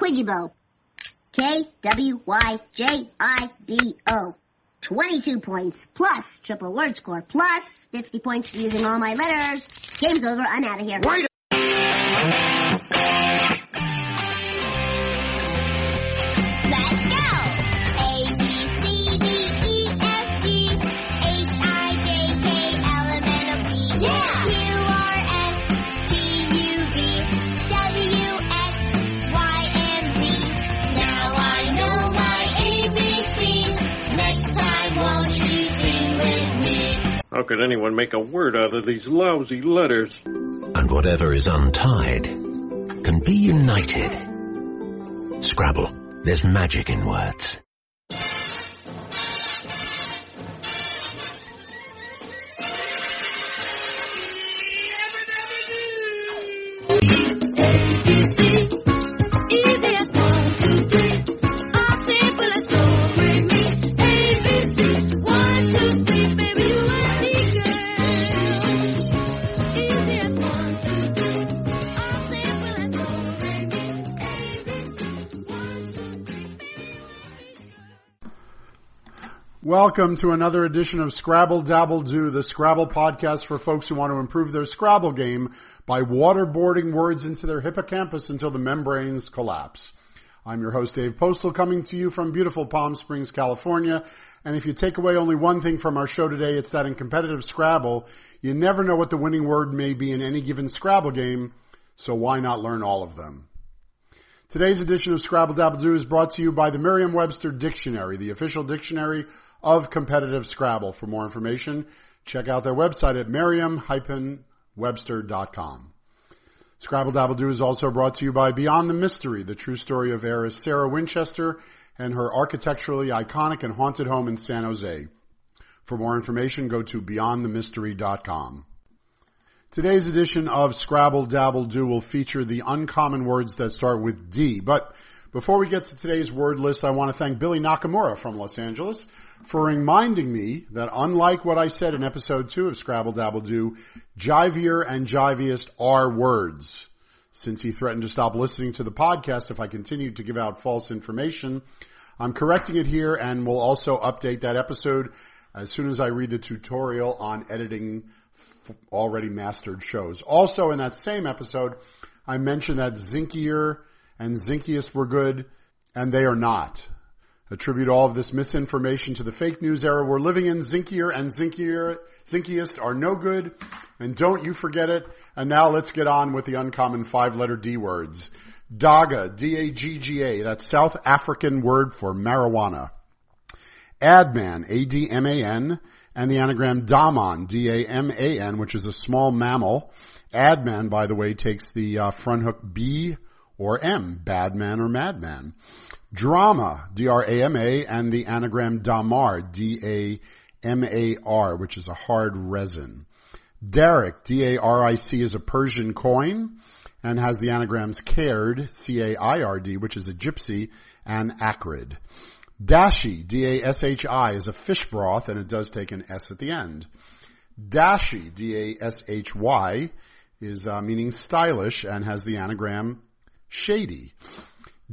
Kwyjibo. K-W-Y-J-I-B-O. 22 points, plus triple word score, plus 50 points using all my letters. Game's over, I'm out of here. Wait How could anyone make a word out of these lousy letters? and whatever is untied can be united. Scrabble, there's magic in words. Welcome to another edition of Scrabble Dabble Do, the Scrabble podcast for folks who want to improve their Scrabble game by waterboarding words into their hippocampus until the membranes collapse. I'm your host Dave Postal coming to you from beautiful Palm Springs, California. And if you take away only one thing from our show today, it's that in competitive Scrabble, you never know what the winning word may be in any given Scrabble game, so why not learn all of them? Today's edition of Scrabble Dabble Do is brought to you by the Merriam-Webster Dictionary, the official dictionary of competitive Scrabble. For more information, check out their website at merriam-webster.com. Scrabble Dabble Do is also brought to you by Beyond the Mystery, the true story of heiress Sarah Winchester and her architecturally iconic and haunted home in San Jose. For more information, go to beyondthemystery.com. Today's edition of Scrabble Dabble Do will feature the uncommon words that start with D. But before we get to today's word list, I want to thank Billy Nakamura from Los Angeles for reminding me that unlike what I said in episode two of Scrabble Dabble Do, jivier and jiviest are words. Since he threatened to stop listening to the podcast if I continued to give out false information, I'm correcting it here and will also update that episode as soon as I read the tutorial on editing already mastered shows. Also in that same episode, I mentioned that Zinkier and Zinkiest were good and they are not. Attribute all of this misinformation to the fake news era we're living in. Zinkier and Zinkier, Zinkiest are no good and don't you forget it. And now let's get on with the uncommon five letter D words. Dagga, D-A-G-G-A, that's South African word for marijuana. Adman, A-D-M-A-N, and the anagram Daman, D-A-M-A-N, which is a small mammal. Adman, by the way, takes the uh, front hook B or M, badman or madman. Drama, D-R-A-M-A, and the anagram Damar, D-A-M-A-R, which is a hard resin. Daric, D-A-R-I-C, is a Persian coin and has the anagrams caird, C-A-I-R-D, which is a gypsy, and acrid. Dashi, D-A-S-H-I, is a fish broth, and it does take an S at the end. Dashy, D-A-S-H-Y, is uh, meaning stylish and has the anagram shady.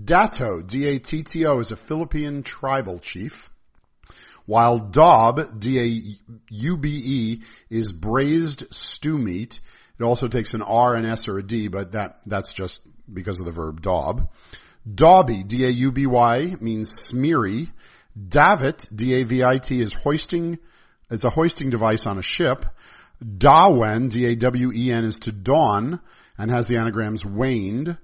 Datto, D-A-T-T-O, is a Philippine tribal chief. While daube, D-A-U-B-E, is braised stew meat. It also takes an R, an S, or a D, but that, that's just because of the verb daub. Dauby, D-A-U-B-Y, means smeary. Davit, D-A-V-I-T, is hoisting, is a hoisting device on a ship. Dawen, D-A-W-E-N, is to dawn and has the anagrams waned.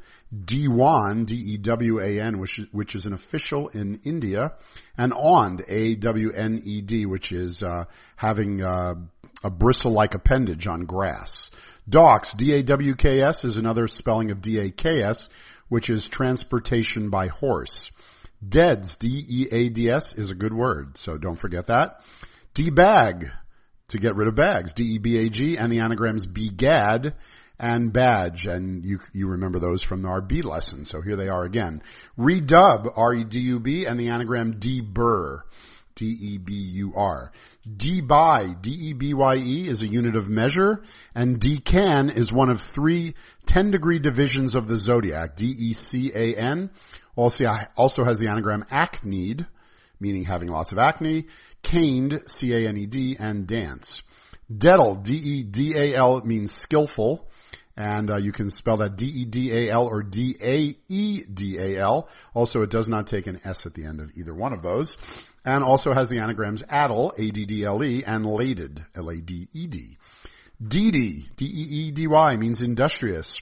Dewan, D-E-W-A-N, which is, which is an official in India. And Awned, A-W-N-E-D, which is, uh, having, uh, a bristle-like appendage on grass. Dawks, D-A-W-K-S, is another spelling of D-A-K-S, which is transportation by horse. Deads, D-E-A-D-S, is a good word, so don't forget that. Debag, to get rid of bags, D-E-B-A-G, and the anagrams begad and badge, and you, you remember those from our B lesson, so here they are again. Redub, R-E-D-U-B, and the anagram debur. D-E-B-U-R. Debye, D-E-B-Y-E is a unit of measure, and Decan is one of three 10 degree divisions of the zodiac. D-E-C-A-N also, also has the anagram acned, meaning having lots of acne, caned, C-A-N-E-D, and dance. Dedal, D-E-D-A-L means skillful, and uh, you can spell that D-E-D-A-L or D-A-E-D-A-L. Also, it does not take an S at the end of either one of those. And also has the anagrams addle, A-D-D-L-E, and laded, L-A-D-E-D. Deedy, D-E-E-D-Y, means industrious.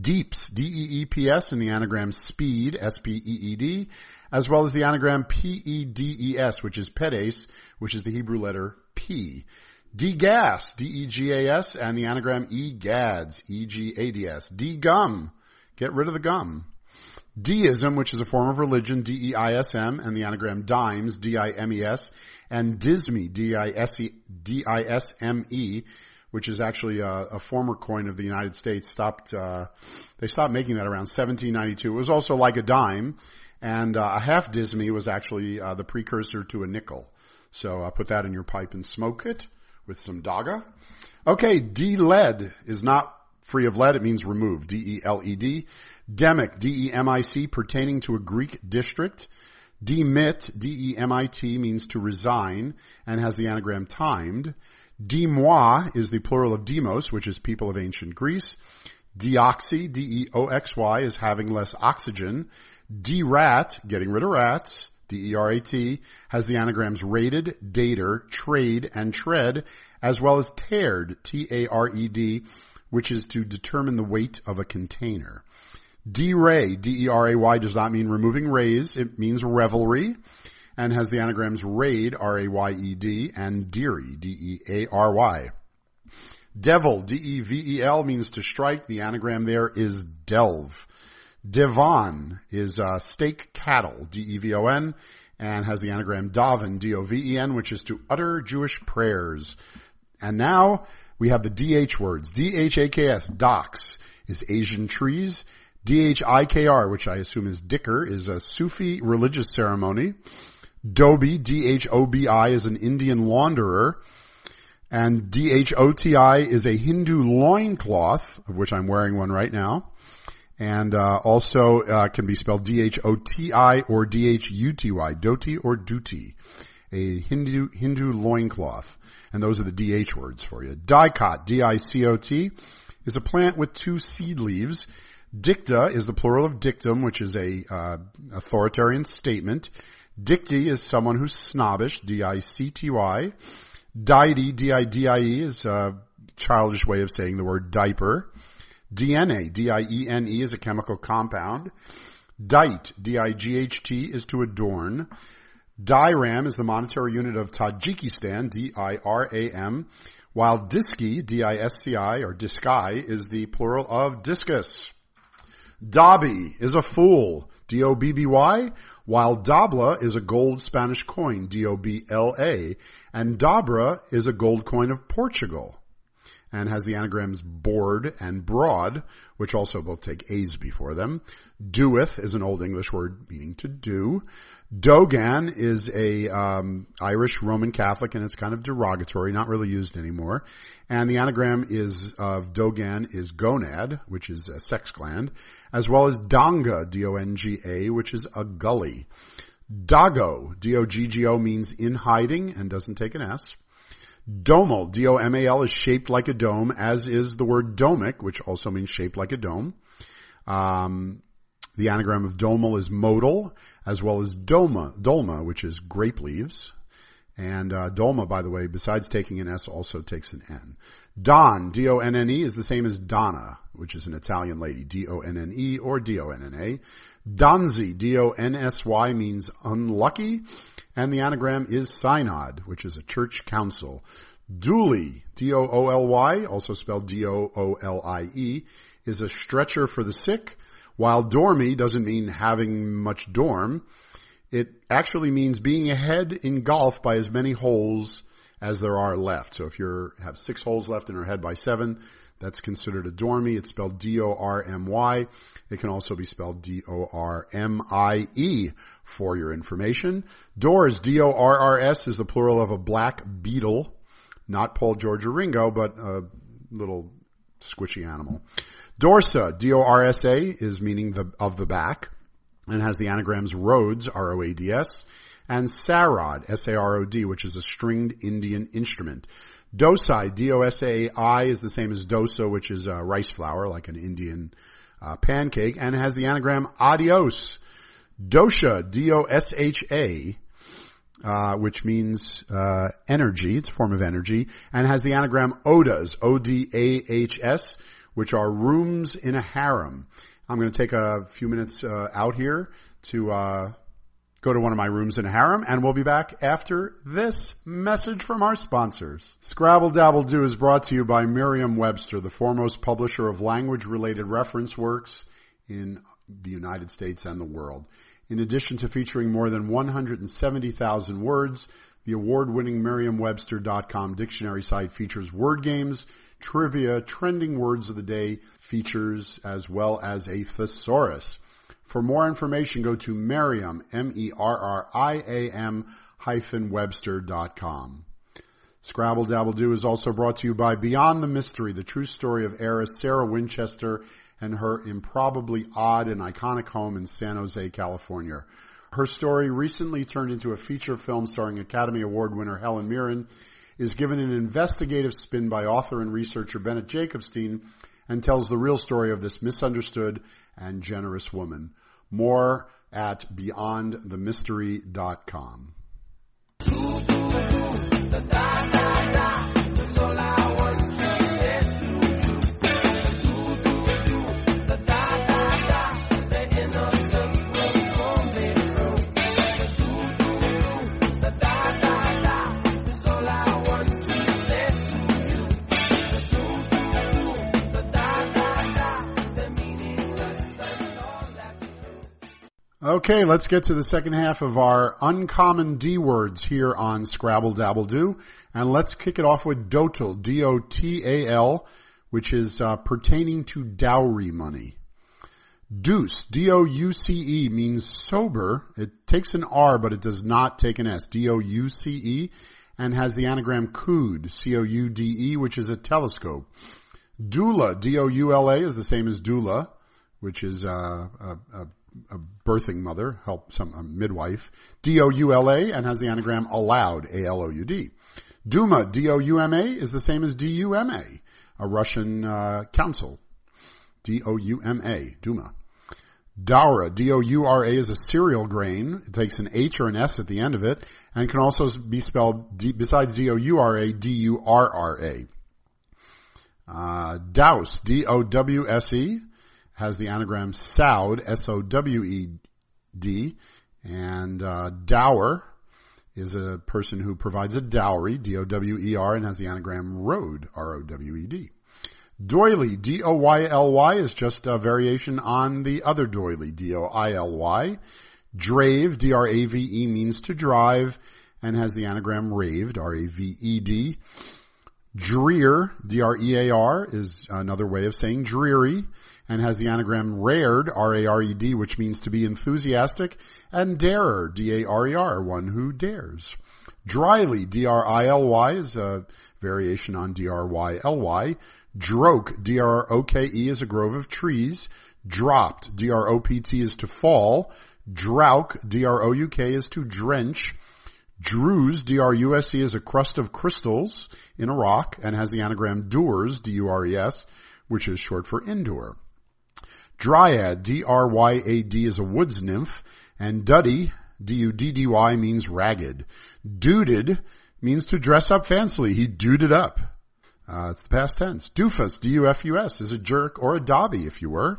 Deeps, D-E-E-P-S, in the anagram speed, S-P-E-E-D, as well as the anagram P-E-D-E-S, which is pedes, which is the Hebrew letter P. Degas, D-E-G-A-S, and the anagram Egads, E-G-A-D-S. Degum, get rid of the gum. Deism, which is a form of religion, D-E-I-S-M, and the anagram Dimes, D-I-M-E-S, and Disme, D-I-S-M-E, which is actually a, a, former coin of the United States, stopped, uh, they stopped making that around 1792. It was also like a dime, and uh, a half disme was actually uh, the precursor to a nickel. So uh, put that in your pipe and smoke it with some daga. Okay, Deled is not free of lead. It means removed. D-E-L-E-D. Demic, D-E-M-I-C, pertaining to a Greek district. Demit, D-E-M-I-T, means to resign and has the anagram timed. Demois is the plural of demos, which is people of ancient Greece. Deoxy, D-E-O-X-Y, is having less oxygen. Derat, getting rid of rats. D-E-R-A-T, has the anagrams rated, dater, trade, and tread, as well as tared, T-A-R-E-D, which is to determine the weight of a container. Deray, D-E-R-A-Y, does not mean removing rays. It means revelry and has the anagrams rayed, R-A-Y-E-D, and deary, D-E-A-R-Y. Devel, D-E-V-E-L, means to strike. The anagram there is delve. Devon is uh, stake cattle, D-E-V-O-N, and has the anagram Doven, D-O-V-E-N, which is to utter Jewish prayers. And now we have the DH words. D-H-A-K-S, dhaks, is Asian trees. D-H-I-K-R, which I assume is Dhikr, is a Sufi religious ceremony. Dhobi, D-H-O-B-I, is an Indian launderer. And D-H-O-T-I is a Hindu loincloth, of which I'm wearing one right now. And uh, also uh, can be spelled D-H-O-T-I or D-H-U-T-Y, Dhoti or Dhuty. A Hindu, Hindu loincloth. And those are the D-H words for you. Dicot, D-I-C-O-T, is a plant with two seed leaves. Dicta is the plural of dictum, which is a uh, authoritarian statement. Dicty is someone who's snobbish, D-I-C-T-Y. Didie, D-I-D-I-E is a childish way of saying the word diaper. Diene, D-I-E-N-E is a chemical compound. Dight, D-I-G-H-T is to adorn. Diram is the monetary unit of Tajikistan, D-I-R-A-M, while Disky, D-I-S-C-I, or Disci, is the plural of discus. Dobby is a fool, D-O-B-B-Y, while Dobla is a gold Spanish coin, D-O-B-L-A, and Dobra is a gold coin of Portugal and has the anagrams board and broad, which also both take A's before them. Doeth is an Old English word meaning to do. Dogan is a um, Irish Roman Catholic, and it's kind of derogatory, not really used anymore. And the anagram is of Dogan is gonad, which is a sex gland, as well as Donga, D-O-N-G-A, which is a gully. Doggo, D-O-G-G-O means in hiding and doesn't take an S. Domal, D-O-M-A-L is shaped like a dome, as is the word domic, which also means shaped like a dome. Um, the anagram of domal is modal, as well as doma, dolma, which is grape leaves. And uh, dolma, by the way, besides taking an S, also takes an N. Donne, D-O-N-N-E, is the same as Donna, which is an Italian lady, D-O-N-N-E or D-O-N-N-A. Donsy, D-O-N-S-Y, means unlucky. And the anagram is synod, which is a church council. Dooly, D-O-O-L-Y, also spelled D-O-O-L-I-E, is a stretcher for the sick, while dormy doesn't mean having much dorm. It actually means being ahead in golf by as many holes as there are left. So if you have six holes left and are ahead by seven, That's considered a dormy. It's spelled D-O-R-M-Y. It can also be spelled D-O-R-M-I-E for your information. Dorrs, D-O-R-R-S is the plural of a black beetle. Not Paul George or Ringo, but a little squishy animal. Dorsa, D-O-R-S-A is meaning the, of the back and has the anagrams roads, R-O-A-D-S, and Sarod, S-A-R-O-D, which is a stringed Indian instrument. Dosai, D-O-S-A-I, is the same as dosa, which is uh, rice flour, like an Indian uh, pancake, and it has the anagram adios. Dosha, D-O-S-H-A, uh, which means uh, energy. It's a form of energy, and has the anagram odahs, O-D-A-H-S, which are rooms in a harem. I'm going to take a few minutes uh, out here to uh, go to one of my rooms in harem, and we'll be back after this message from our sponsors. Scrabble Dabble Do is brought to you by Merriam-Webster, the foremost publisher of language-related reference works in the United States and the world. In addition to featuring more than 170,000 words, the award-winning Merriam-Webster.com dictionary site features word games, trivia, trending words of the day, features, as well as a thesaurus. For more information, go to Merriam, M-E-R-R-I-A-M hyphen Webster.com. Scrabble Dabble Do is also brought to you by Beyond the Mystery, the true story of heiress Sarah Winchester and her improbably odd and iconic home in San Jose, California. Her story, recently turned into a feature film starring Academy Award winner Helen Mirren, is given an investigative spin by author and researcher Bennett Jacobstein and tells the real story of this misunderstood and generous woman. More at beyondthemystery.com. Okay, let's get to the second half of our uncommon D words here on Scrabble Dabble Do. And let's kick it off with dotal, D-O-T-A-L, which is uh, pertaining to dowry money. Douce, D-O-U-C-E means sober. It takes an R, but it does not take an S. D-O-U-C-E and has the anagram coude, C-O-U-D-E, which is a telescope. Doula, D-O-U-L-A is the same as doula, which is uh, a, a a birthing mother, help some a midwife, D-O-U-L-A, and has the anagram aloud, A-L-O-U-D. Duma, D-O-U-M-A, is the same as D-U-M-A, a Russian uh, council. D-O-U-M-A, Duma. Doura, D-O-U-R-A, is a cereal grain. It takes an H or an S at the end of it, and can also be spelled, D, besides D-O-U-R-A, D-U-R-R-A. Uh, Dowse, D-O-W-S-E, has the anagram Sowed, S-O-W-E-D, and uh, dower is a person who provides a dowry, D-O-W-E-R, and has the anagram Rowed, R-O-W-E-D. Doyly, D-O-Y-L-Y, is just a variation on the other doily, D-O-I-L-Y. Drave, D-R-A-V-E, means to drive, and has the anagram raved, R-A-V-E-D. Drear, D-R-E-A-R, is another way of saying dreary, and has the anagram rared, R-A-R-E-D, which means to be enthusiastic, and darer, D-A-R-E-R, one who dares. Drily, D-R-I-L-Y, is a variation on D-R-Y-L-Y. Droke, D-R-O-K-E, is a grove of trees. Dropt, D-R-O-P-T, is to fall. Drouk, D-R-O-U-K, is to drench. Druse, D-R-U-S-E, is a crust of crystals in a rock and has the anagram Dures, D-U-R-E-S, which is short for indoor. Dryad, D-R-Y-A-D, is a woods nymph, and Duddy, D-U-D-D-Y, means ragged. Duded means to dress up fancily. He duded up. Uh, it's the past tense. Dufus, D-U-F-U-S, is a jerk or a dobby, if you were.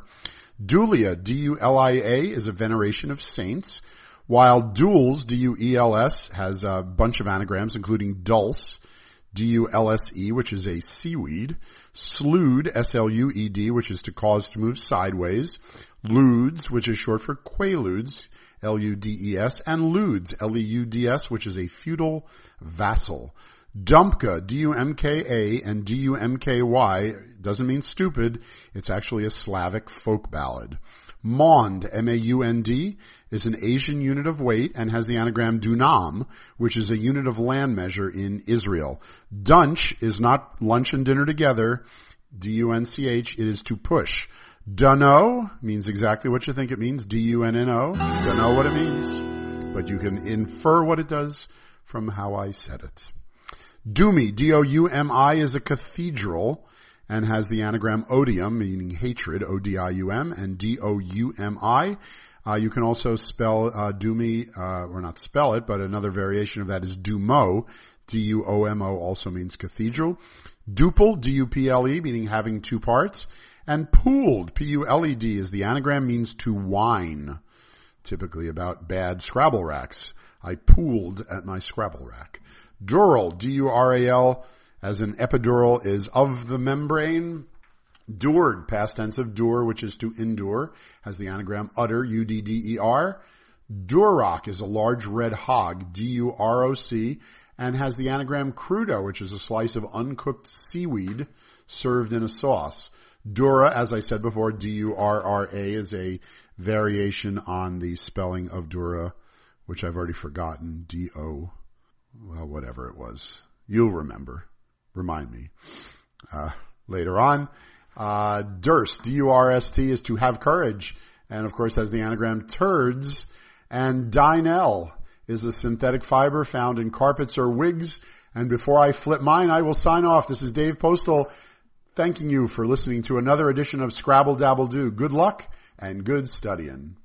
Dulia, D-U-L-I-A, is a veneration of saints. While duels, D-U-E-L-S, has a bunch of anagrams, including dulce, D-U-L-S-E, which is a seaweed. Slued, S-L-U-E-D, which is to cause to move sideways. Ludes, which is short for quaaludes, L-U-D-E-S. And ludes, L-E-U-D-S, which is a feudal vassal. Dumka, D-U-M-K-A and D-U-M-K-Y, doesn't mean stupid. It's actually a Slavic folk ballad. Maund, M-A-U-N-D, is an Asian unit of weight and has the anagram dunam, which is a unit of land measure in Israel. Dunch is not lunch and dinner together. D-U-N-C-H, it is to push. Dunno means exactly what you think it means. D-U-N-N-O. Don't know what it means, but you can infer what it does from how I said it. Dumi, D-O-U-M-I, is a cathedral and has the anagram odium, meaning hatred, O-D-I-U-M, and D-O-U-M-I. Uh, you can also spell uh, Dumi, uh, or not spell it, but another variation of that is Dumo. D-U-O-M-O also means cathedral. Duple, D-U-P-L-E, meaning having two parts. And puled, P-U-L-E-D, is the anagram means to whine, typically about bad Scrabble racks. I puled at my Scrabble rack. Dural, D-U-R-A-L, as an epidural is of the membrane. Dured, past tense of dur, which is to endure, has the anagram udder, U-D-D-E-R. Duroc is a large red hog, D-U-R-O-C, and has the anagram crudo, which is a slice of uncooked seaweed served in a sauce. Durra, as I said before, D-U-R-R-A is a variation on the spelling of Dura, which I've already forgotten. D-O, well, whatever it was. You'll remember. Remind me. Uh, later on. Uh, Durst, D-U-R-S-T is to have courage. And of course has the anagram turds. And Dynel is a synthetic fiber found in carpets or wigs. And before I flip mine, I will sign off. This is Dave Postal thanking you for listening to another edition of Scrabble Dabble Do. Good luck and good studying.